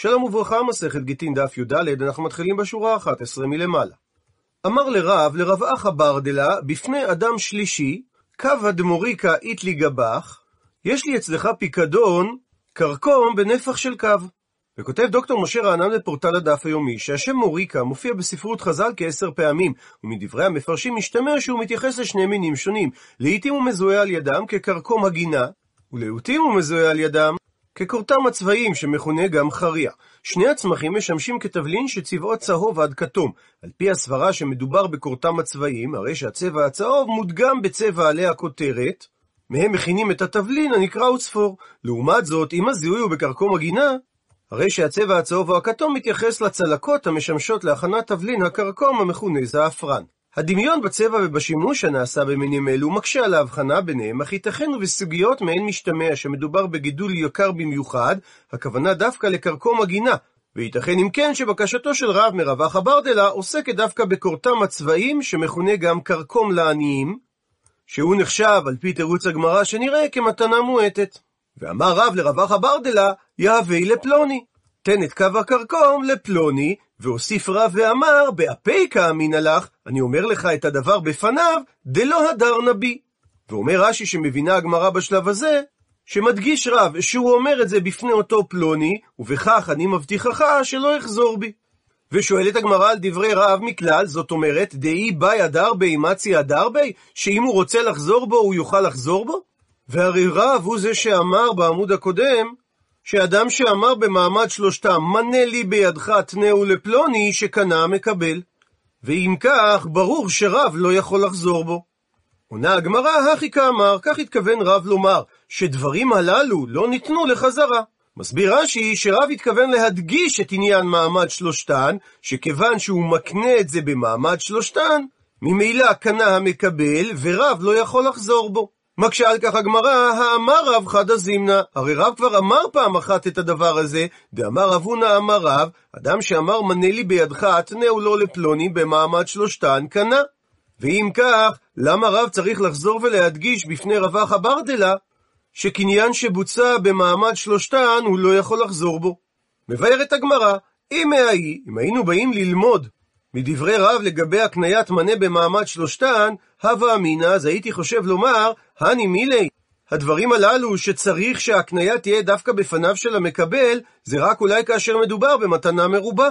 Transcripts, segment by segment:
שלום וברכה, מסכת גיטין דף י"ד, אנחנו מתחילים בשורה ה-11 מלמעלה. אמר לרב, לרב אחא ברדלה, בפני אדם שלישי, קו הדמוריקה איתלי גבח, יש לי אצלך פיקדון, כרכום בנפח של קו. וכותב דוקטור משה רענן בפורטל הדף היומי, שהשם מוריקה מופיע בספרות חז"ל כעשר פעמים, ומדברי המפרשים משתמע שהוא מתייחס לשני מינים שונים. לעיתים הוא מזוהה על ידם ככרכום הגינה, ולעיתים הוא מזוהה על ידם כקורתם הצבעים, שמכונה גם חריה. שני הצמחים משמשים כתבלין שצבעו צהוב עד כתום. על פי הסברה שמדובר בקורתם הצבעים, הרי שהצבע הצהוב מודגם בצבע עלי הכותרת, מהם מכינים את התבלין הנקרא עוצפור. לעומת זאת, אם הזיהוי הוא בקרקום הגינה, הרי שהצבע הצהוב או הכתום מתייחס לצלקות המשמשות להכנת תבלין הקרקום המכונה זעפרן. הדמיון בצבע ובשימוש הנעשה במינים אלו מקשה על ההבחנה ביניהם, אך ייתכן ובסוגיות מעין משתמע שמדובר בגידול יקר במיוחד, הכוונה דווקא לקרקום הגינה, וייתכן אם כן שבקשתו של רב מרווח אברדלה עוסקת דווקא בקורתם הצבעים שמכונה גם קרקום לעניים, שהוא נחשב על פי תירוץ הגמרא שנראה כמתנה מועטת. ואמר רב לרווח אברדלה, יהווה לפלוני. תן את קו הקרקום לפלוני, והוסיף רב ואמר, באפי כאמינא לך, אני אומר לך את הדבר בפניו, דלא הדר נביא. ואומר רש"י שמבינה הגמרא בשלב הזה, שמדגיש רב שהוא אומר את זה בפני אותו פלוני, ובכך אני מבטיחך שלא אחזור בי. ושואלת הגמרא על דברי רב מכלל, זאת אומרת, דאי באי הדר בי מצי הדר בי, שאם הוא רוצה לחזור בו, הוא יוכל לחזור בו? והרי רב הוא זה שאמר בעמוד הקודם, שאדם שאמר במעמד שלושתם, מנה לי בידך תנאו לפלוני, שקנה מקבל. ואם כך, ברור שרב לא יכול לחזור בו. עונה הגמרא, הכי כאמר, כך התכוון רב לומר, שדברים הללו לא ניתנו לחזרה. מסביר רש"י שרב התכוון להדגיש את עניין מעמד שלושתן, שכיוון שהוא מקנה את זה במעמד שלושתן, ממילא קנה המקבל, ורב לא יכול לחזור בו. מקשה על כך הגמרא, האמר רב חדא זימנה, הרי רב כבר אמר פעם אחת את הדבר הזה, דאמר רב הונא אמר רב, אדם שאמר מנה לי בידך, תנאו לו לפלוני במעמד שלושתן, קנה. ואם כך, למה רב צריך לחזור ולהדגיש בפני רווח אברדלה, שקניין שבוצע במעמד שלושתן, הוא לא יכול לחזור בו? מבארת הגמרא, אם אם היינו באים ללמוד מדברי רב לגבי הקניית מנה במעמד שלושתן, הווה אמינא, אז הייתי חושב לומר, הני מילי, הדברים הללו שצריך שההקניה תהיה דווקא בפניו של המקבל, זה רק אולי כאשר מדובר במתנה מרובה.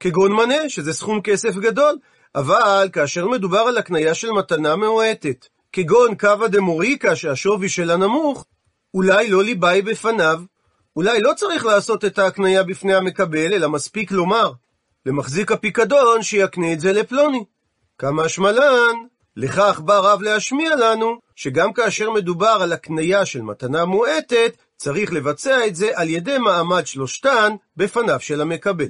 כגון מנה, שזה סכום כסף גדול, אבל כאשר מדובר על הקניה של מתנה מועטת, כגון קווה דמוריקה שהשווי שלה נמוך, אולי לא ליבאי בפניו, אולי לא צריך לעשות את ההקניה בפני המקבל, אלא מספיק לומר למחזיק הפיקדון שיקנה את זה לפלוני. כמה שמלן, לכך בא רב להשמיע לנו, שגם כאשר מדובר על הקנייה של מתנה מועטת, צריך לבצע את זה על ידי מעמד שלושתן בפניו של המקבל.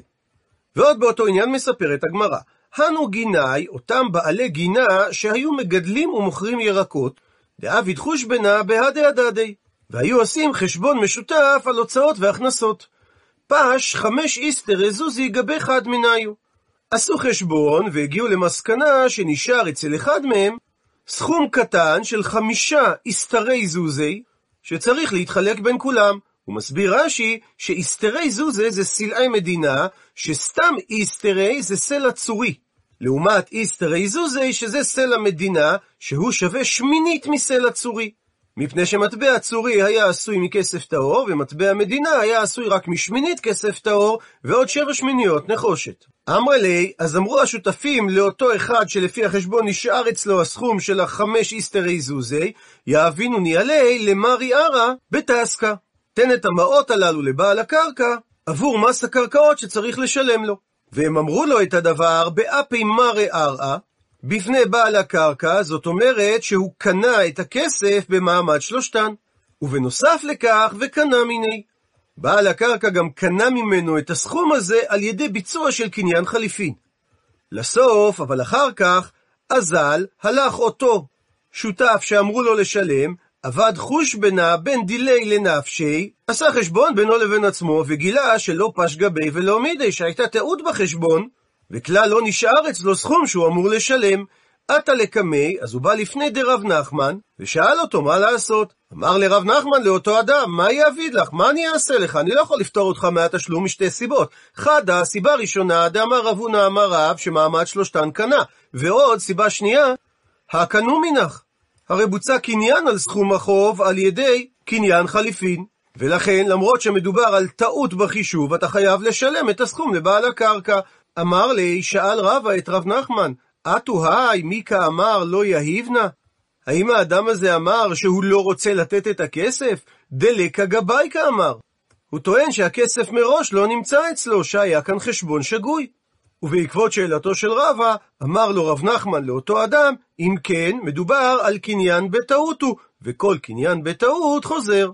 ועוד באותו עניין מספרת הגמרא, הנו גיני, אותם בעלי גינה שהיו מגדלים ומוכרים ירקות, דאביד חושבנה בהדי הדדי, והיו עושים חשבון משותף על הוצאות והכנסות. פש חמש איסטר אזוזי גבי חד מניו. עשו חשבון והגיעו למסקנה שנשאר אצל אחד מהם סכום קטן של חמישה איסטרי זוזי, שצריך להתחלק בין כולם. הוא מסביר רש"י שאיסטרי זוזה זה סלעי מדינה, שסתם איסטרי זה סלע צורי. לעומת איסטרי זוזי שזה סלע מדינה, שהוא שווה שמינית מסלע צורי. מפני שמטבע צורי היה עשוי מכסף טהור, ומטבע מדינה היה עשוי רק משמינית כסף טהור, ועוד שבע שמיניות נחושת. אמרה לי, אז אמרו השותפים לאותו אחד שלפי החשבון נשאר אצלו הסכום של החמש איסטרי זוזי, יאבינו ניאלי למרי ערה בטסקה. תן את המעות הללו לבעל הקרקע עבור מס הקרקעות שצריך לשלם לו. והם אמרו לו את הדבר באפי מרי ערעה, בפני בעל הקרקע, זאת אומרת שהוא קנה את הכסף במעמד שלושתן. ובנוסף לכך, וקנה מיני. בעל הקרקע גם קנה ממנו את הסכום הזה על ידי ביצוע של קניין חליפין. לסוף, אבל אחר כך, אזל הלך אותו שותף שאמרו לו לשלם, עבד חושבנה בין דילי לנפשי, עשה חשבון בינו לבין עצמו, וגילה שלא פש גבי ולא מידי, שהייתה טעות בחשבון, וכלל לא נשאר אצלו סכום שהוא אמור לשלם. עתה לקמי, אז הוא בא לפני דרב נחמן, ושאל אותו מה לעשות. אמר לרב נחמן לאותו אדם, מה יעביד לך? מה אני אעשה לך? אני לא יכול לפטור אותך מהתשלום משתי סיבות. חדה, סיבה ראשונה, דאמר רב הונא אמר רב, שמעמד שלושתן קנה. ועוד, סיבה שנייה, הקנו מנך. הרי בוצע קניין על סכום החוב על ידי קניין חליפין. ולכן, למרות שמדובר על טעות בחישוב, אתה חייב לשלם את הסכום לבעל הקרקע. אמר לי, שאל רבא את רב נחמן, אטו היי, מי כאמר לא יהיבנה? האם האדם הזה אמר שהוא לא רוצה לתת את הכסף? דלקה גבאי כאמר. הוא טוען שהכסף מראש לא נמצא אצלו, שהיה כאן חשבון שגוי. ובעקבות שאלתו של רבא, אמר לו רב נחמן לאותו אדם, אם כן, מדובר על קניין בטעות הוא, וכל קניין בטעות חוזר.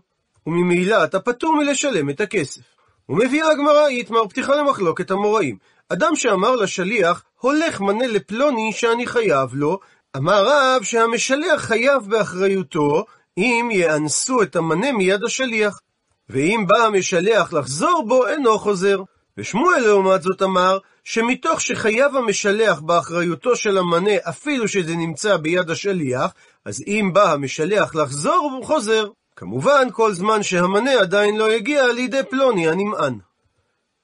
וממילא אתה פטור מלשלם את הכסף. ומביאה הגמרא איתמר פתיחה למחלוקת המוראים. אדם שאמר לשליח, הולך מנה לפלוני שאני חייב לו, אמר רב שהמשלח חייב באחריותו אם יאנסו את המנה מיד השליח. ואם בא המשלח לחזור בו, אינו חוזר. ושמואל לעומת זאת אמר, שמתוך שחייב המשלח באחריותו של המנה אפילו שזה נמצא ביד השליח, אז אם בא המשלח לחזור, הוא חוזר. כמובן, כל זמן שהמנה עדיין לא הגיע לידי פלוני הנמען.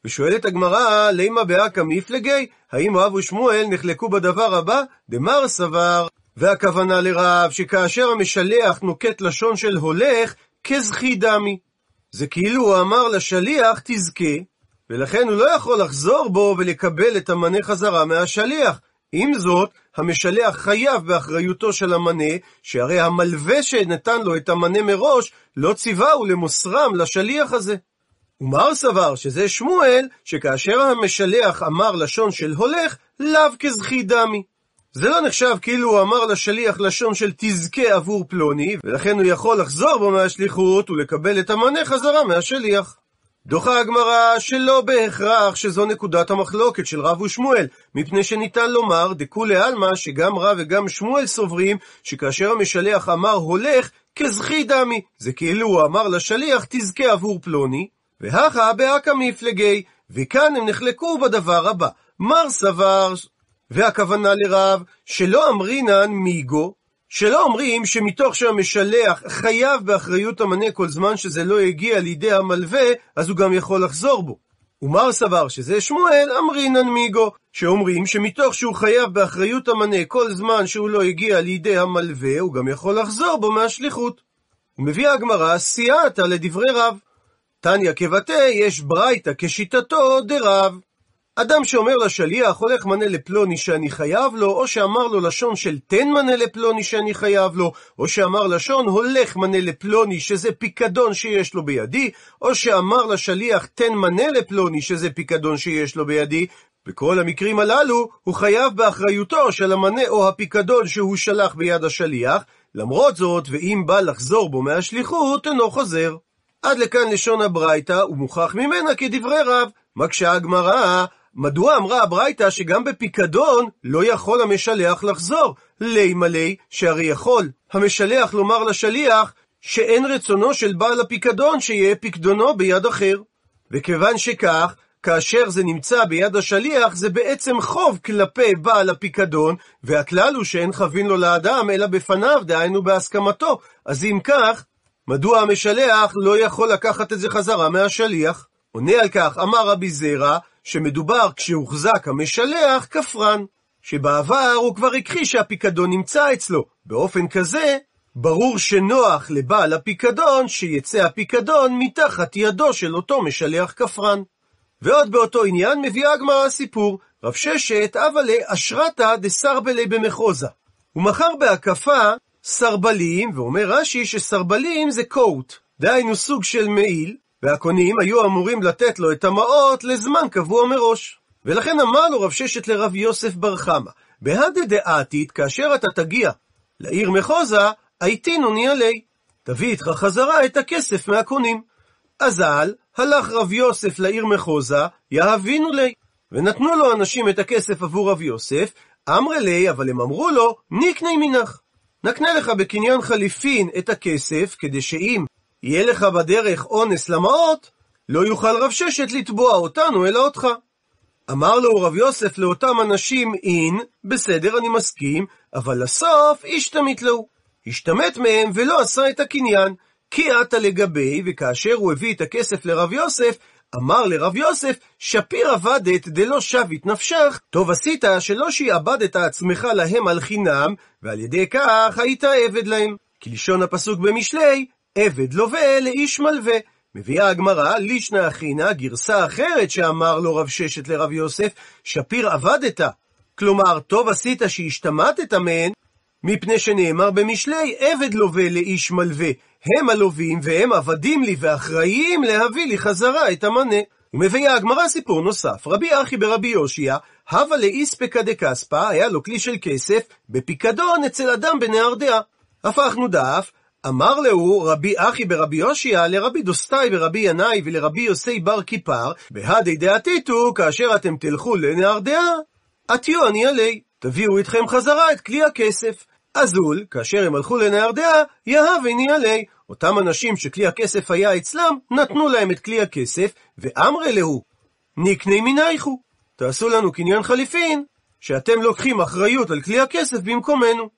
ושואלת הגמרא, לימה באקא מפלגי? האם רב ושמואל נחלקו בדבר הבא? דמר סבר, והכוונה לרב, שכאשר המשלח נוקט לשון של הולך, כזכי דמי. זה כאילו הוא אמר לשליח, תזכה, ולכן הוא לא יכול לחזור בו ולקבל את המנה חזרה מהשליח. עם זאת, המשלח חייב באחריותו של המנה, שהרי המלווה שנתן לו את המנה מראש, לא ציווהו למוסרם לשליח הזה. ומר סבר שזה שמואל, שכאשר המשלח אמר לשון של הולך, לאו כזכי דמי. זה לא נחשב כאילו הוא אמר לשליח לשון של תזכה עבור פלוני, ולכן הוא יכול לחזור בו מהשליחות ולקבל את המנה חזרה מהשליח. דוחה הגמרא שלא בהכרח שזו נקודת המחלוקת של רב ושמואל, מפני שניתן לומר דכולי עלמא שגם רב וגם שמואל סוברים שכאשר המשלח אמר הולך, כזכי דמי. זה כאילו הוא אמר לשליח תזכה עבור פלוני, והכה באקא מפלגי, וכאן הם נחלקו בדבר הבא. מר סבר, והכוונה לרב, שלא אמרינן מיגו, שלא אומרים שמתוך שהמשלח חייב באחריות המנה כל זמן שזה לא הגיע לידי המלווה, אז הוא גם יכול לחזור בו. ומר סבר שזה שמואל, אמרינן מיגו, שאומרים שמתוך שהוא חייב באחריות המנה כל זמן שהוא לא הגיע לידי המלווה, הוא גם יכול לחזור בו מהשליחות. ומביאה הגמרא סייעתא לדברי רב. תניא כבתי, יש ברייתא כשיטתו דרב. אדם שאומר לשליח, הולך מנה לפלוני שאני חייב לו, או שאמר לו לשון של תן מנה לפלוני שאני חייב לו, או שאמר לשון הולך מנה לפלוני שזה פיקדון שיש לו בידי, או שאמר לשליח תן מנה לפלוני שזה פיקדון שיש לו בידי, בכל המקרים הללו הוא חייב באחריותו של המנה או הפיקדון שהוא שלח ביד השליח, למרות זאת, ואם בא לחזור בו מהשליחות, אינו חוזר. עד לכאן לשון הברייתא, ומוכח ממנה כדברי רב. מקשה הגמרא, מדוע אמרה הברייתא שגם בפיקדון לא יכול המשלח לחזור? לי מלי, שהרי יכול המשלח לומר לשליח שאין רצונו של בעל הפיקדון שיהיה פיקדונו ביד אחר. וכיוון שכך, כאשר זה נמצא ביד השליח, זה בעצם חוב כלפי בעל הפיקדון, והכלל הוא שאין חבין לו לאדם אלא בפניו, דהיינו בהסכמתו. אז אם כך, מדוע המשלח לא יכול לקחת את זה חזרה מהשליח? עונה על כך, אמר רבי זרע, שמדובר כשהוחזק המשלח כפרן, שבעבר הוא כבר הכחיש שהפיקדון נמצא אצלו. באופן כזה, ברור שנוח לבעל הפיקדון שיצא הפיקדון מתחת ידו של אותו משלח כפרן. ועוד באותו עניין מביאה הגמרא סיפור, רב ששת אבלה אשרתא דסרבלי במחוזה. הוא מכר בהקפה סרבלים, ואומר רש"י שסרבלים זה קוט, דהיינו סוג של מעיל, והקונים היו אמורים לתת לו את המעות לזמן קבוע מראש. ולכן אמר לו רב ששת לרב יוסף בר חמא, בהדה דעתית, כאשר אתה תגיע לעיר מחוזה, הייתינוני עלי. תביא איתך חזרה את הכסף מהקונים. אזל, הלך רב יוסף לעיר מחוזה, יהבינו לי. ונתנו לו אנשים את הכסף עבור רב יוסף, אמרי לי, אבל הם אמרו לו, נקני מנך. נקנה לך בקניין חליפין את הכסף, כדי שאם יהיה לך בדרך אונס למעות, לא יוכל רב ששת לתבוע אותנו אלא אותך. אמר לו רב יוסף לאותם אנשים אין, בסדר אני מסכים, אבל לסוף השתמט לו. השתמט מהם ולא עשה את הקניין, כי עתה לגבי, וכאשר הוא הביא את הכסף לרב יוסף, אמר לרב יוסף, שפיר עבדת דלא שבית נפשך, טוב עשית שלא שעבדת עצמך להם על חינם, ועל ידי כך היית עבד להם. כלשון הפסוק במשלי, עבד לווה לאיש מלווה. מביאה הגמרא, לישנא אחינא, גרסה אחרת שאמר לו רב ששת לרב יוסף, שפיר עבדת. כלומר, טוב עשית שהשתמטת מהן, מפני שנאמר במשלי, עבד לווה לאיש מלווה. הם הלווים והם עבדים לי ואחראיים להביא לי חזרה את המנה. ומביאה הגמרא סיפור נוסף, רבי אחי ברבי יושיע, הווה לאיספקא דקספא, היה לו כלי של כסף, בפיקדון אצל אדם בנהרדעה. הפכנו דף, אמר להו רבי אחי ברבי יושיע לרבי דוסטאי ברבי ינאי ולרבי יוסי בר כיפר, בהדי דעתיתו, כאשר אתם תלכו לנהרדעה, עטיו אני עלי, תביאו איתכם חזרה את כלי הכסף. אזול, כאשר הם הלכו לנהרדעה, יהב איני עלי. אותם אנשים שכלי הכסף היה אצלם, נתנו להם את כלי הכסף, ואמרי להו, נקני מנייכו. תעשו לנו קניין חליפין, שאתם לוקחים אחריות על כלי הכסף במקומנו.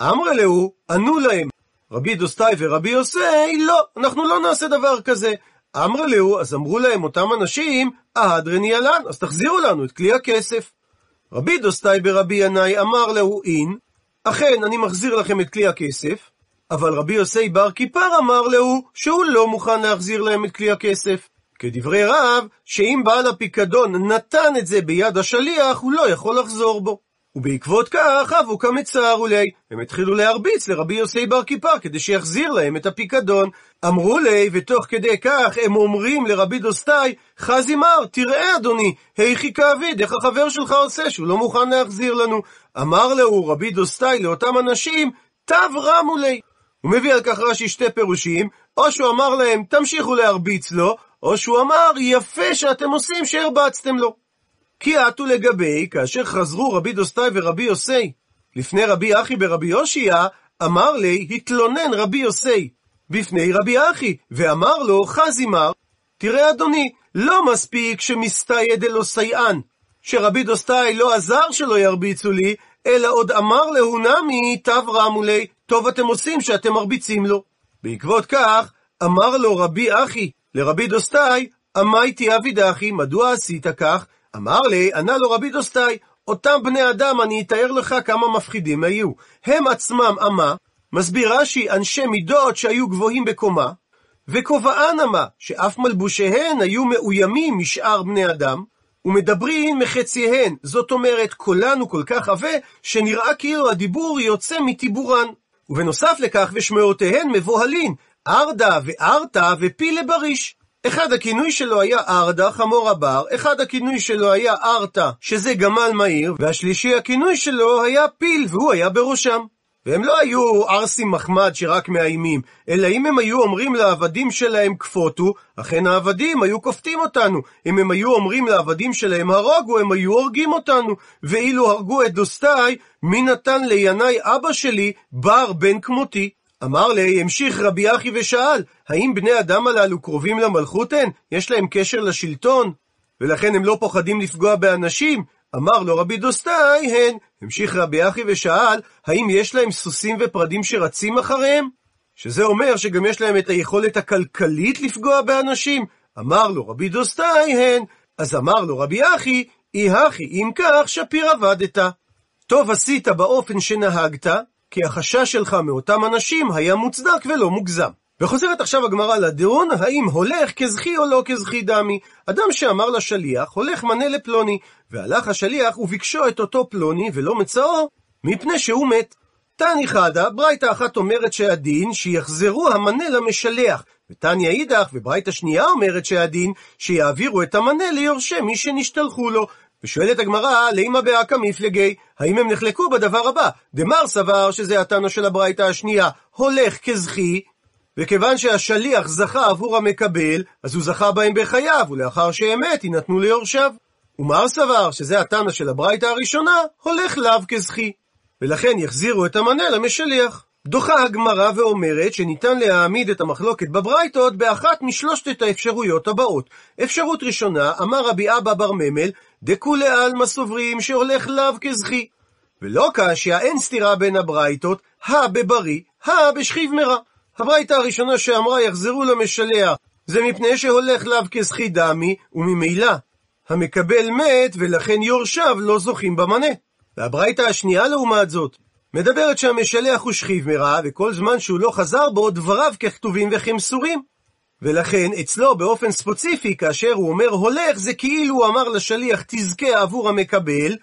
אמרי להו, ענו להם, רבי דוסטאי ורבי יוסי, לא, אנחנו לא נעשה דבר כזה. אמרי להו, אז אמרו להם אותם אנשים, אהדרני ילן, אז תחזירו לנו את כלי הכסף. רבי דוסטאי ברבי ינאי אמר להו אין, אכן אני מחזיר לכם את כלי הכסף, אבל רבי יוסי בר כיפר אמר להו שהוא לא מוכן להחזיר להם את כלי הכסף. כדברי רב, שאם בעל הפיקדון נתן את זה ביד השליח, הוא לא יכול לחזור בו. ובעקבות כך הוו קמצערו ליה. הם התחילו להרביץ לרבי יוסי בר כיפר כדי שיחזיר להם את הפיקדון. אמרו ליה, ותוך כדי כך הם אומרים לרבי דוסטאי, חזי מר, תראה אדוני, היכי קא עביד, איך החבר שלך עושה שהוא לא מוכן להחזיר לנו. אמר לו רבי דוסטאי לאותם אנשים, טב רמו ליה. הוא מביא על כך רש"י שתי פירושים, או שהוא אמר להם, תמשיכו להרביץ לו, או שהוא אמר, יפה שאתם עושים שהרבצתם לו. כי אתו לגביה, כאשר חזרו רבי דוסטאי ורבי יוסי, לפני רבי אחי ברבי יאשיה, אמר ליה, התלונן רבי יוסי, בפני רבי אחי, ואמר לו, חזי מר, תראה אדוני, לא מספיק שמסתייה דלא סייען, שרבי דוסטאי לא עזר שלא ירביצו לי, אלא עוד אמר להו נמי, טב רמו ליה, טוב אתם עושים שאתם מרביצים לו. בעקבות כך, אמר לו רבי אחי לרבי דוסטאי, אמאי תיעביד הכי, מדוע עשית כך? אמר ליה, ענה לו רבי דוסטאי, אותם בני אדם, אני אתאר לך כמה מפחידים היו. הם עצמם אמה, מסביר רש"י, אנשי מידות שהיו גבוהים בקומה, וכובען אמה, שאף מלבושיהן היו מאוימים משאר בני אדם, ומדברים מחציהן, זאת אומרת, קולן הוא כל כך עבה, שנראה כאילו הדיבור יוצא מטיבורן. ובנוסף לכך, ושמעותיהן מבוהלין, ארדה וארתה ופילה בריש. אחד הכינוי שלו היה ארדה, חמור הבר, אחד הכינוי שלו היה ארתה, שזה גמל מהיר, והשלישי הכינוי שלו היה פיל, והוא היה בראשם. והם לא היו ערסים מחמד שרק מאיימים, אלא אם הם היו אומרים לעבדים שלהם כפותו, אכן העבדים היו כופתים אותנו. אם הם היו אומרים לעבדים שלהם הרוגו, הם היו הורגים אותנו. ואילו הרגו את דוסטאי, מי נתן לינאי אבא שלי בר בן כמותי? אמר ליה, המשיך רבי אחי ושאל, האם בני אדם הללו קרובים למלכות הן? יש להם קשר לשלטון? ולכן הם לא פוחדים לפגוע באנשים? אמר לו רבי דוסטאי, הן. המשיך רבי אחי ושאל, האם יש להם סוסים ופרדים שרצים אחריהם? שזה אומר שגם יש להם את היכולת הכלכלית לפגוע באנשים? אמר לו רבי דוסטאי, הן. אז אמר לו רבי אחי, אי הכי, אם כך, שפיר עבדת. טוב עשית באופן שנהגת, כי החשש שלך מאותם אנשים היה מוצדק ולא מוגזם. וחוזרת עכשיו הגמרא לדון, האם הולך כזכי או לא כזכי דמי. אדם שאמר לשליח, הולך מנה לפלוני, והלך השליח וביקשו את אותו פלוני ולא מצאו, מפני שהוא מת. תני חדה, ברייתא אחת אומרת שהדין שיחזרו המנה למשלח, ותניא אידך וברייתא שנייה אומרת שהדין שיעבירו את המנה ליורשי מי שנשתלחו לו, ושואלת הגמרא, לימה באקא מפלגי, האם הם נחלקו בדבר הבא? דמר סבר שזה התנא של הברייתא השנייה, הולך כזכי, וכיוון שהשליח זכה עבור המקבל, אז הוא זכה בהם בחייו, ולאחר שאמת יינתנו ליורשיו. ומר סבר שזה התנא של הברייתא הראשונה, הולך לאו כזכי. ולכן יחזירו את המנה למשליח. דוחה הגמרא ואומרת שניתן להעמיד את המחלוקת בברייתות באחת משלושת האפשרויות הבאות. אפשרות ראשונה, אמר רבי אבא בר ממל, דכולי עלמא סוברים שהולך לאו כזכי. ולא קשיא, אין סתירה בין הברייתות, הא בבריא, הא בשכיב מרע. הברייתא הראשונה שאמרה יחזרו למשלח, זה מפני שהולך לאו כזכי דמי, וממילא המקבל מת, ולכן יורשיו לא זוכים במנה. והברייתא השנייה לעומת זאת, מדברת שהמשלח הוא שכיב מרע, וכל זמן שהוא לא חזר בו, דבריו ככתובים וכמסורים. ולכן אצלו באופן ספציפי, כאשר הוא אומר הולך, זה כאילו הוא אמר לשליח תזכה עבור המקבל,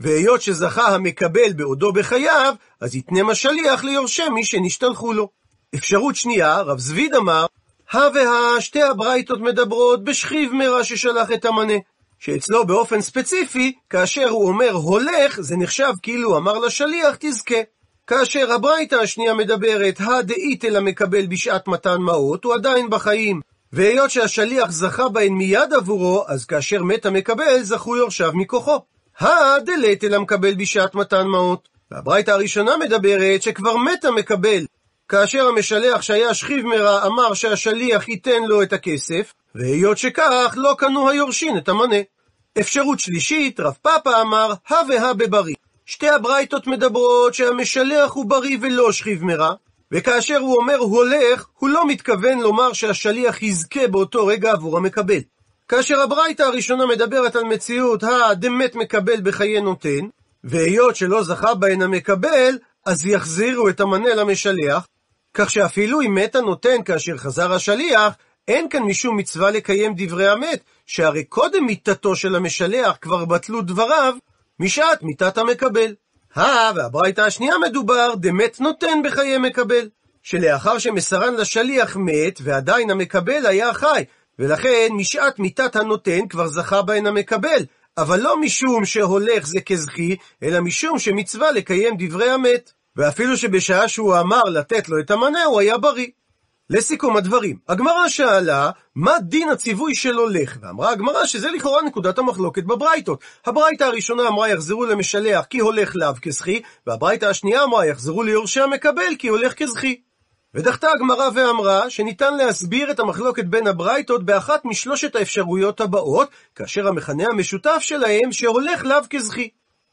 והיות שזכה המקבל בעודו בחייו, אז יתנם השליח ליורשי מי שנשתלחו לו. אפשרות שנייה, רב זביד אמר, הא והא שתי הברייתות מדברות בשכיב מרע ששלח את המנה. שאצלו באופן ספציפי, כאשר הוא אומר הולך, זה נחשב כאילו אמר לשליח תזכה. כאשר הברייתא השנייה מדברת, הדאית אל המקבל בשעת מתן מעות, הוא עדיין בחיים. והיות שהשליח זכה בהן מיד עבורו, אז כאשר מת המקבל, זכו יורשיו מכוחו. הדלת אל המקבל בשעת מתן מעות. והברייתא הראשונה מדברת שכבר מת המקבל. כאשר המשלח שהיה שכיב מרע אמר שהשליח ייתן לו את הכסף, והיות שכך, לא קנו היורשין את המנה. אפשרות שלישית, רב פאפה אמר, הא והא בבריא. שתי הברייתות מדברות שהמשלח הוא בריא ולא שכיב מרע, וכאשר הוא אומר הולך, הוא לא מתכוון לומר שהשליח יזכה באותו רגע עבור המקבל. כאשר הברייתא הראשונה מדברת על מציאות הדמת מקבל בחיי נותן, והיות שלא זכה בהן המקבל, אז יחזירו את המנה למשלח, כך שאפילו אם מת הנותן כאשר חזר השליח, אין כאן משום מצווה לקיים דברי המת, שהרי קודם מיתתו של המשלח כבר בטלו דבריו, משעת מיתת המקבל. הא, והברייתא השנייה מדובר, דמת נותן בחיי מקבל. שלאחר שמסרן לשליח מת, ועדיין המקבל היה חי, ולכן משעת מיתת הנותן כבר זכה בהן המקבל, אבל לא משום שהולך זה כזכי, אלא משום שמצווה לקיים דברי המת. ואפילו שבשעה שהוא אמר לתת לו את המנה, הוא היה בריא. לסיכום הדברים, הגמרא שאלה, מה דין הציווי של הולך? ואמרה הגמרא שזה לכאורה נקודת המחלוקת בברייתות. הברייתא הראשונה אמרה יחזרו למשלח כי הולך לאו כזכי, והברייתא השנייה אמרה יחזרו ליורשי המקבל כי הולך כזכי. ודחתה הגמרא ואמרה שניתן להסביר את המחלוקת בין הברייתות באחת משלושת האפשרויות הבאות, כאשר המכנה המשותף שלהם שהולך לאו כזכי.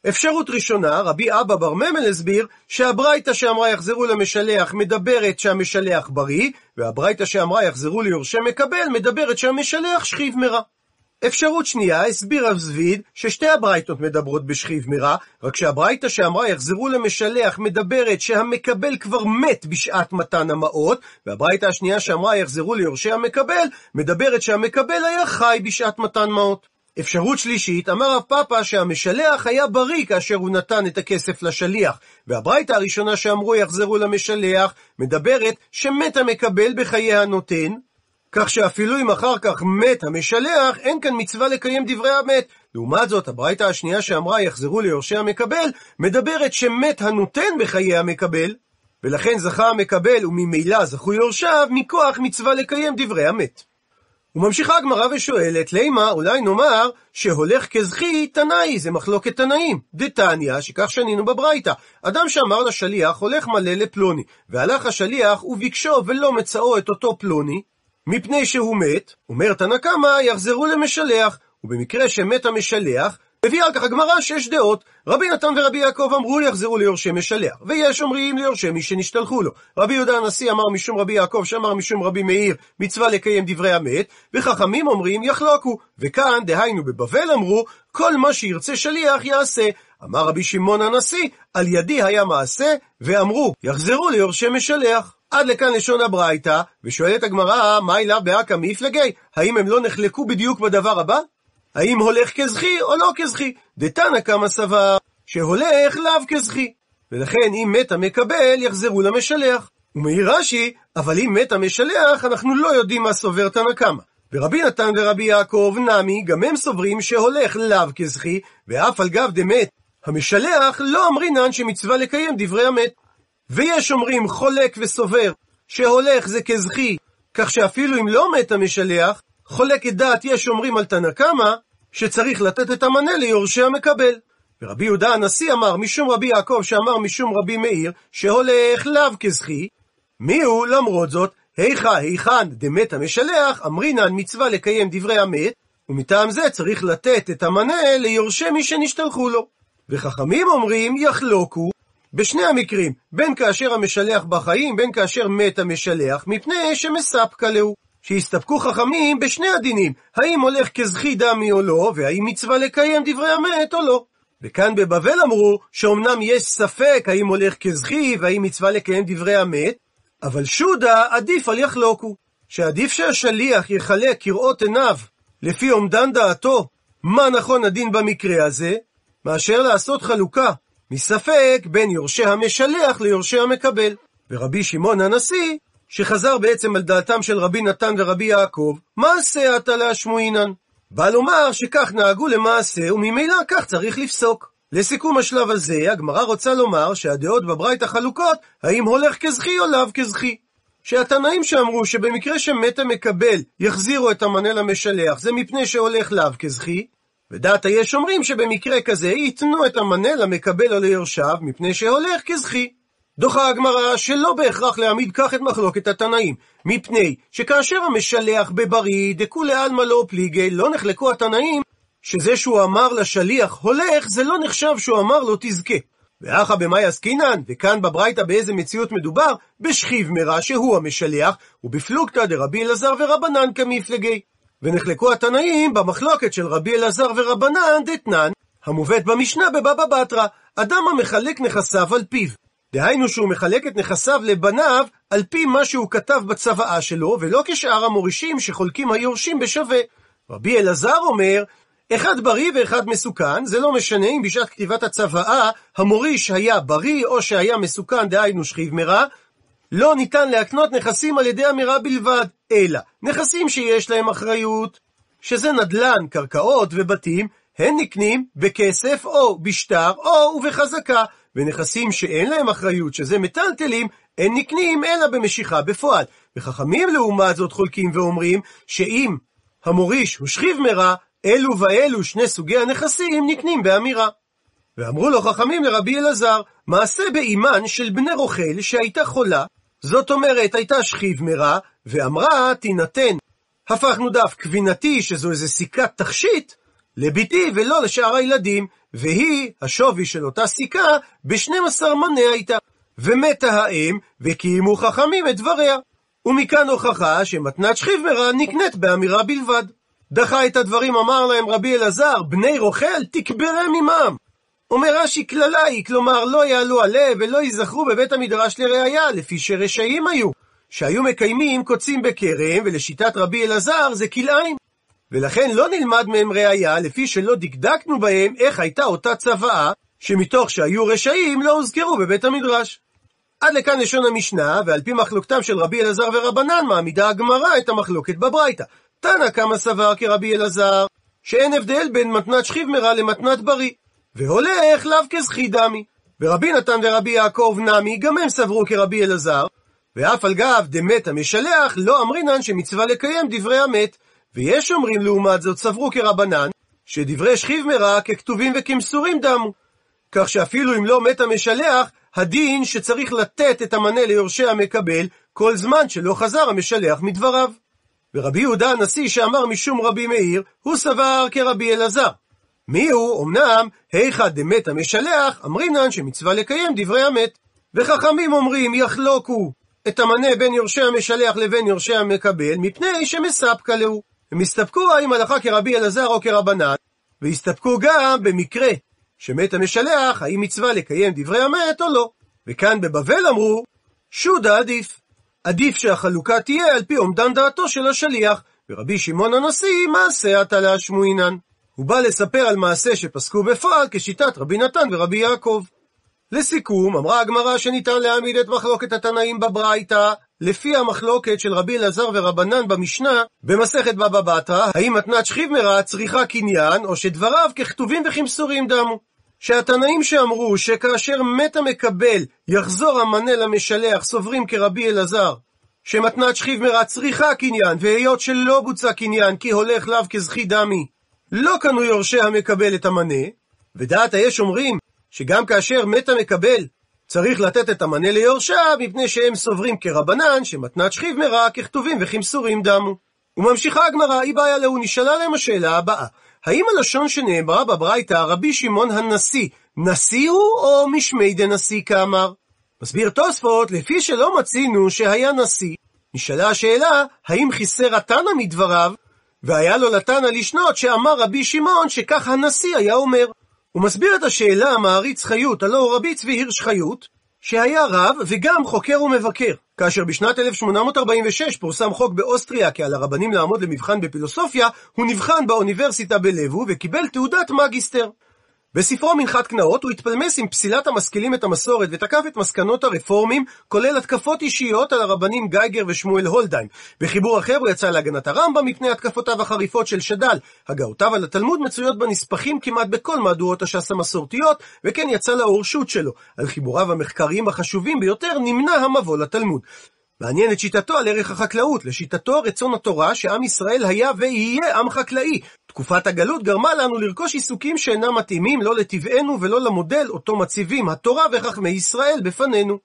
אפשרות ראשונה, רבי אבא בר ממל הסביר שהברייתא שאמרה יחזרו למשלח מדברת שהמשלח בריא, והברייתא שאמרה יחזרו ליורשי מקבל מדברת שהמשלח שכיב מרע. אפשרות שנייה, הסביר רב זביד ששתי הברייתות מדברות בשכיב מרע, רק שהברייתא שאמרה יחזרו למשלח מדברת שהמקבל כבר מת בשעת מתן המעות, והברייתא השנייה שאמרה יחזרו ליורשי המקבל, מדברת שהמקבל היה חי בשעת מתן מעות. אפשרות שלישית, אמר רב פאפה שהמשלח היה בריא כאשר הוא נתן את הכסף לשליח, והברייתא הראשונה שאמרו יחזרו למשלח, מדברת שמת המקבל בחיי הנותן, כך שאפילו אם אחר כך מת המשלח, אין כאן מצווה לקיים דברי המת. לעומת זאת, הברייתא השנייה שאמרה יחזרו ליורשי המקבל, מדברת שמת הנותן בחיי המקבל, ולכן זכה המקבל וממילא זכו יורשיו מכוח מצווה לקיים דברי המת. וממשיכה הגמרא ושואלת, לימה, אולי נאמר שהולך כזכי תנאי, זה מחלוקת תנאים. דתניא, שכך שנינו בברייתא. אדם שאמר לשליח, הולך מלא לפלוני, והלך השליח וביקשו ולא מצאו את אותו פלוני, מפני שהוא מת, אומר תנא קמא, יחזרו למשלח, ובמקרה שמת המשלח, הביאה על כך הגמרא שש דעות. רבי נתן ורבי יעקב אמרו יחזרו ליורשי משלח, ויש אומרים ליורשי מי שנשתלחו לו. רבי יהודה הנשיא אמר משום רבי יעקב, שאמר משום רבי מאיר, מצווה לקיים דברי המת, וחכמים אומרים יחלוקו. וכאן, דהיינו בבבל אמרו, כל מה שירצה שליח יעשה. אמר רבי שמעון הנשיא, על ידי היה מעשה, ואמרו, יחזרו ליורשי משלח. עד לכאן לשון הברייתא, ושואלת הגמרא, מה אליו באקא מפלגי? האם הם לא נחלקו בדיוק בדבר הבא? האם הולך כזכי או לא כזכי? דתנא קמא סבר שהולך לאו כזכי. ולכן אם מת המקבל, יחזרו למשלח. ומעיר רש"י, אבל אם מת המשלח, אנחנו לא יודעים מה סובר תנא קמא. ורבי נתן ורבי יעקב נמי, גם הם סוברים שהולך לאו כזכי, ואף על גב דמת המשלח, לא אמרינן שמצווה לקיים דברי המת. ויש אומרים חולק וסובר שהולך זה כזכי, כך שאפילו אם לא מת המשלח, חולקת דעת יש אומרים על תנא קמא, שצריך לתת את המנה ליורשי המקבל. ורבי יהודה הנשיא אמר משום רבי יעקב שאמר משום רבי מאיר, שהולך לאו כזכי. מי הוא למרות זאת, היכא היכן דמת המשלח, אמרינן מצווה לקיים דברי המת, ומטעם זה צריך לתת את המנה ליורשי מי שנשתלחו לו. וחכמים אומרים יחלוקו, בשני המקרים, בין כאשר המשלח בחיים, בין כאשר מת המשלח, מפני שמספקה להו. שהסתפקו חכמים בשני הדינים, האם הולך כזכי דמי או לא, והאם מצווה לקיים דברי המת או לא. וכאן בבבל אמרו שאומנם יש ספק האם הולך כזכי והאם מצווה לקיים דברי המת, אבל שודה עדיף על יחלוקו, שעדיף שהשליח יחלק כראות עיניו לפי אומדן דעתו מה נכון הדין במקרה הזה, מאשר לעשות חלוקה מספק בין יורשי המשלח ליורשי המקבל. ורבי שמעון הנשיא, שחזר בעצם על דעתם של רבי נתן ורבי יעקב, מעשה עתה להשמועינן. בא לומר שכך נהגו למעשה, וממילא כך צריך לפסוק. לסיכום השלב הזה, הגמרא רוצה לומר שהדעות בברית החלוקות, האם הולך כזכי או לאו כזכי. שהתנאים שאמרו שבמקרה שמת המקבל יחזירו את המנה למשלח, זה מפני שהולך לאו כזכי, ודעת היש אומרים שבמקרה כזה ייתנו את המנה למקבל או ליורשיו, מפני שהולך כזכי. דוחה הגמרא שלא בהכרח להעמיד כך את מחלוקת התנאים, מפני שכאשר המשלח בבריא, דכולי עלמא לא פליגי, לא נחלקו התנאים, שזה שהוא אמר לשליח הולך, זה לא נחשב שהוא אמר לו תזכה. ואחא במאי עסקינן, וכאן בברייתא באיזה מציאות מדובר? בשכיב מרע שהוא המשלח, ובפלוגתא דרבי אלעזר ורבנן כמפלגי. ונחלקו התנאים במחלוקת של רבי אלעזר ורבנן דתנן, המובאת במשנה בבבא בתרא, אדם המחלק נכסיו על פיו. דהיינו שהוא מחלק את נכסיו לבניו על פי מה שהוא כתב בצוואה שלו, ולא כשאר המורישים שחולקים היורשים בשווה. רבי אלעזר אומר, אחד בריא ואחד מסוכן, זה לא משנה אם בשעת כתיבת הצוואה המוריש היה בריא או שהיה מסוכן, דהיינו שכיב מרע, לא ניתן להקנות נכסים על ידי אמירה בלבד, אלא נכסים שיש להם אחריות, שזה נדל"ן, קרקעות ובתים, הן נקנים בכסף או בשטר או ובחזקה, ונכסים שאין להם אחריות, שזה מטלטלים, אין נקנים אלא במשיכה בפועל. וחכמים לעומת זאת חולקים ואומרים שאם המוריש הוא שכיב מרע, אלו ואלו שני סוגי הנכסים נקנים באמירה. ואמרו לו חכמים לרבי אלעזר, מעשה באימן של בני רוכל שהייתה חולה, זאת אומרת הייתה שכיב מרע, ואמרה תינתן. הפכנו דף קבינתי, שזו איזה סיכת תכשיט, לביתי ולא לשאר הילדים, והיא, השווי של אותה סיכה, ב-12 מנה הייתה. ומתה האם, וקיימו חכמים את דבריה. ומכאן הוכחה שמתנת שכיב מרע נקנית באמירה בלבד. דחה את הדברים, אמר להם רבי אלעזר, בני רוכל, תקברם עמם. אומר רש"י קללה היא, כלומר לא יעלו עלה ולא ייזכרו בבית המדרש לראיה, לפי שרשעים היו, שהיו מקיימים קוצים בכרם, ולשיטת רבי אלעזר זה כלאיים. ולכן לא נלמד מהם ראיה, לפי שלא דקדקנו בהם איך הייתה אותה צוואה, שמתוך שהיו רשעים לא הוזכרו בבית המדרש. עד לכאן לשון המשנה, ועל פי מחלוקתם של רבי אלעזר ורבנן, מעמידה הגמרא את המחלוקת בברייתא. תנא כמה סבר כרבי אלעזר, שאין הבדל בין מתנת שכיב מרע למתנת בריא, והולך לאו כזכי דמי. ורבי נתן ורבי יעקב נמי, גם הם סברו כרבי אלעזר, ואף על גב דמת המשלח, לא אמרינן שמצווה לקיים דברי המת. ויש אומרים לעומת זאת, סברו כרבנן, שדברי שכיב מרע ככתובים וכמסורים דמו. כך שאפילו אם לא מת המשלח, הדין שצריך לתת את המנה ליורשי המקבל, כל זמן שלא חזר המשלח מדבריו. ורבי יהודה הנשיא שאמר משום רבי מאיר, הוא סבר כרבי אלעזר. מי הוא? אמנם, היכא דמת המשלח, אמרינן שמצווה לקיים דברי המת. וחכמים אומרים, יחלוקו את המנה בין יורשי המשלח לבין יורשי המקבל, מפני שמספקה להו. הם הסתפקו האם הלכה כרבי אלעזר או כרבנן, והסתפקו גם במקרה שמת המשלח, האם מצווה לקיים דברי המת או לא. וכאן בבבל אמרו, שודה עדיף. עדיף שהחלוקה תהיה על פי אומדן דעתו של השליח, ורבי שמעון הנשיא מעשה עתה להשמועינן. הוא בא לספר על מעשה שפסקו בפועל כשיטת רבי נתן ורבי יעקב. לסיכום, אמרה הגמרא שניתן להעמיד את מחלוקת התנאים בברייתא, לפי המחלוקת של רבי אלעזר ורבנן במשנה, במסכת בבא בתרא, האם מתנת שכיב מרע צריכה קניין, או שדבריו ככתובים וכמסורים דמו. שהתנאים שאמרו שכאשר מת המקבל יחזור המנה למשלח סוברים כרבי אלעזר, שמתנת שכיב מרע צריכה קניין, והיות שלא בוצע קניין כי הולך לאו כזכי דמי, לא קנו יורשי המקבל את המנה, ודעת היש אומרים שגם כאשר מת המקבל צריך לתת את המנה ליורשיו, מפני שהם סוברים כרבנן שמתנת שכיב מרע ככתובים וכמסורים דמו. וממשיכה הגמרא, היא בעיה לו, נשאלה להם השאלה הבאה, האם הלשון שנאמרה בברייתא, רבי שמעון הנשיא, נשיא הוא או משמי דנשיא כאמר? מסביר תוספות, לפי שלא מצינו שהיה נשיא, נשאלה השאלה, האם חיסר התנא מדבריו, והיה לו לתנא לשנות שאמר רבי שמעון שכך הנשיא היה אומר. הוא מסביר את השאלה המעריץ חיות, הלא הוא רבי צבי הירש חיות, שהיה רב וגם חוקר ומבקר. כאשר בשנת 1846 פורסם חוק באוסטריה כי על הרבנים לעמוד למבחן בפילוסופיה, הוא נבחן באוניברסיטה בלבו וקיבל תעודת מגיסטר. בספרו מנחת קנאות הוא התפלמס עם פסילת המשכילים את המסורת ותקף את מסקנות הרפורמים, כולל התקפות אישיות על הרבנים גייגר ושמואל הולדהיים. בחיבור אחר הוא יצא להגנת הרמב"ם מפני התקפותיו החריפות של שד"ל. הגאותיו על התלמוד מצויות בנספחים כמעט בכל מהדורות הש"ס המסורתיות, וכן יצא לאורשות שלו. על חיבוריו המחקריים החשובים ביותר נמנע המבוא לתלמוד. מעניין את שיטתו על ערך החקלאות. לשיטתו רצון התורה שעם ישראל היה ויהיה עם חקלאי. תקופת הגלות גרמה לנו לרכוש עיסוקים שאינם מתאימים לא לטבענו ולא למודל אותו מציבים התורה וחכמי ישראל בפנינו.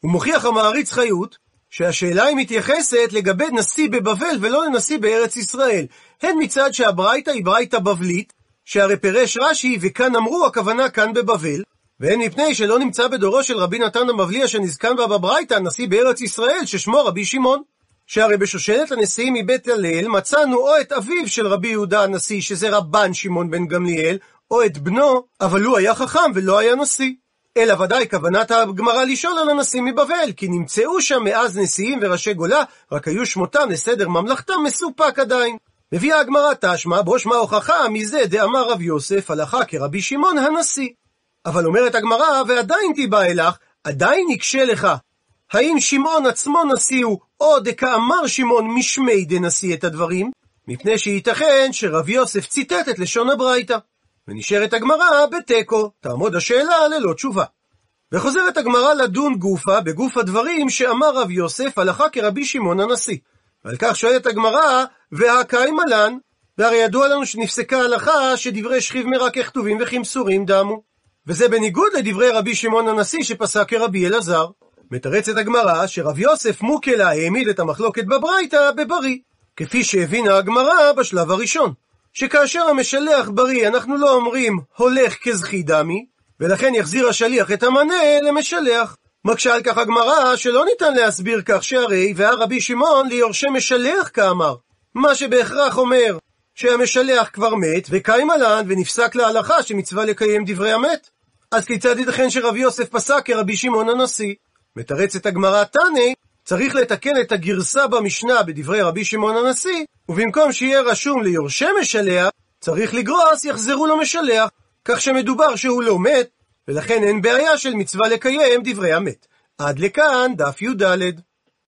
הוא מוכיח המעריץ חיות שהשאלה היא מתייחסת לגבי נשיא בבבל ולא לנשיא בארץ ישראל, הן מצד שהברייתא היא ברייתא בבלית, שהרי פירש רש"י וכאן אמרו הכוונה כאן בבבל, והן מפני שלא נמצא בדורו של רבי נתן המבלי שנזקן בה בברייתא, נשיא בארץ ישראל, ששמו רבי שמעון. שהרי בשושלת הנשיאים מבית הלל מצאנו או את אביו של רבי יהודה הנשיא, שזה רבן שמעון בן גמליאל, או את בנו, אבל הוא היה חכם ולא היה נשיא. אלא ודאי כוונת הגמרא לשאול על הנשיא מבבל, כי נמצאו שם מאז נשיאים וראשי גולה, רק היו שמותם לסדר ממלכתם מסופק עדיין. מביאה הגמרא תשמע, בו שמע הוכחה מזה דאמר רב יוסף הלכה כרבי שמעון הנשיא. אבל אומרת הגמרא, ועדיין תיבא אלך, עדיין יקשה לך. האם שמעון עצמו נשיא הוא, או דכאמר שמעון משמי דנשיא את הדברים? מפני שייתכן שרב יוסף ציטט את לשון הברייתא. ונשארת הגמרא בתיקו, תעמוד השאלה ללא תשובה. וחוזרת הגמרא לדון גופה בגוף הדברים שאמר רב יוסף הלכה כרבי שמעון הנשיא. ועל כך שואלת הגמרא, והקיימה לן, והרי ידוע לנו שנפסקה הלכה שדברי שכיב מרק כתובים וכמסורים דמו. וזה בניגוד לדברי רבי שמעון הנשיא שפסק כרבי אלעזר. מתרצת הגמרא שרב יוסף מוקלה העמיד את המחלוקת בברייתא בבריא, כפי שהבינה הגמרא בשלב הראשון, שכאשר המשלח בריא אנחנו לא אומרים הולך כזכי דמי, ולכן יחזיר השליח את המנה למשלח. מקשה על כך הגמרא שלא ניתן להסביר כך שהרי והרבי שמעון ליורשי משלח כאמר, מה שבהכרח אומר שהמשלח כבר מת, וקיים עלן ונפסק להלכה שמצווה לקיים דברי המת. אז כיצד ייתכן שרבי יוסף פסק כרבי שמעון הנשיא? מתרצת הגמרא תנא, צריך לתקן את הגרסה במשנה בדברי רבי שמעון הנשיא, ובמקום שיהיה רשום ליורשי משלח, צריך לגרוס יחזרו למשלח, כך שמדובר שהוא לא מת, ולכן אין בעיה של מצווה לקיים דברי המת. עד לכאן דף י"ד.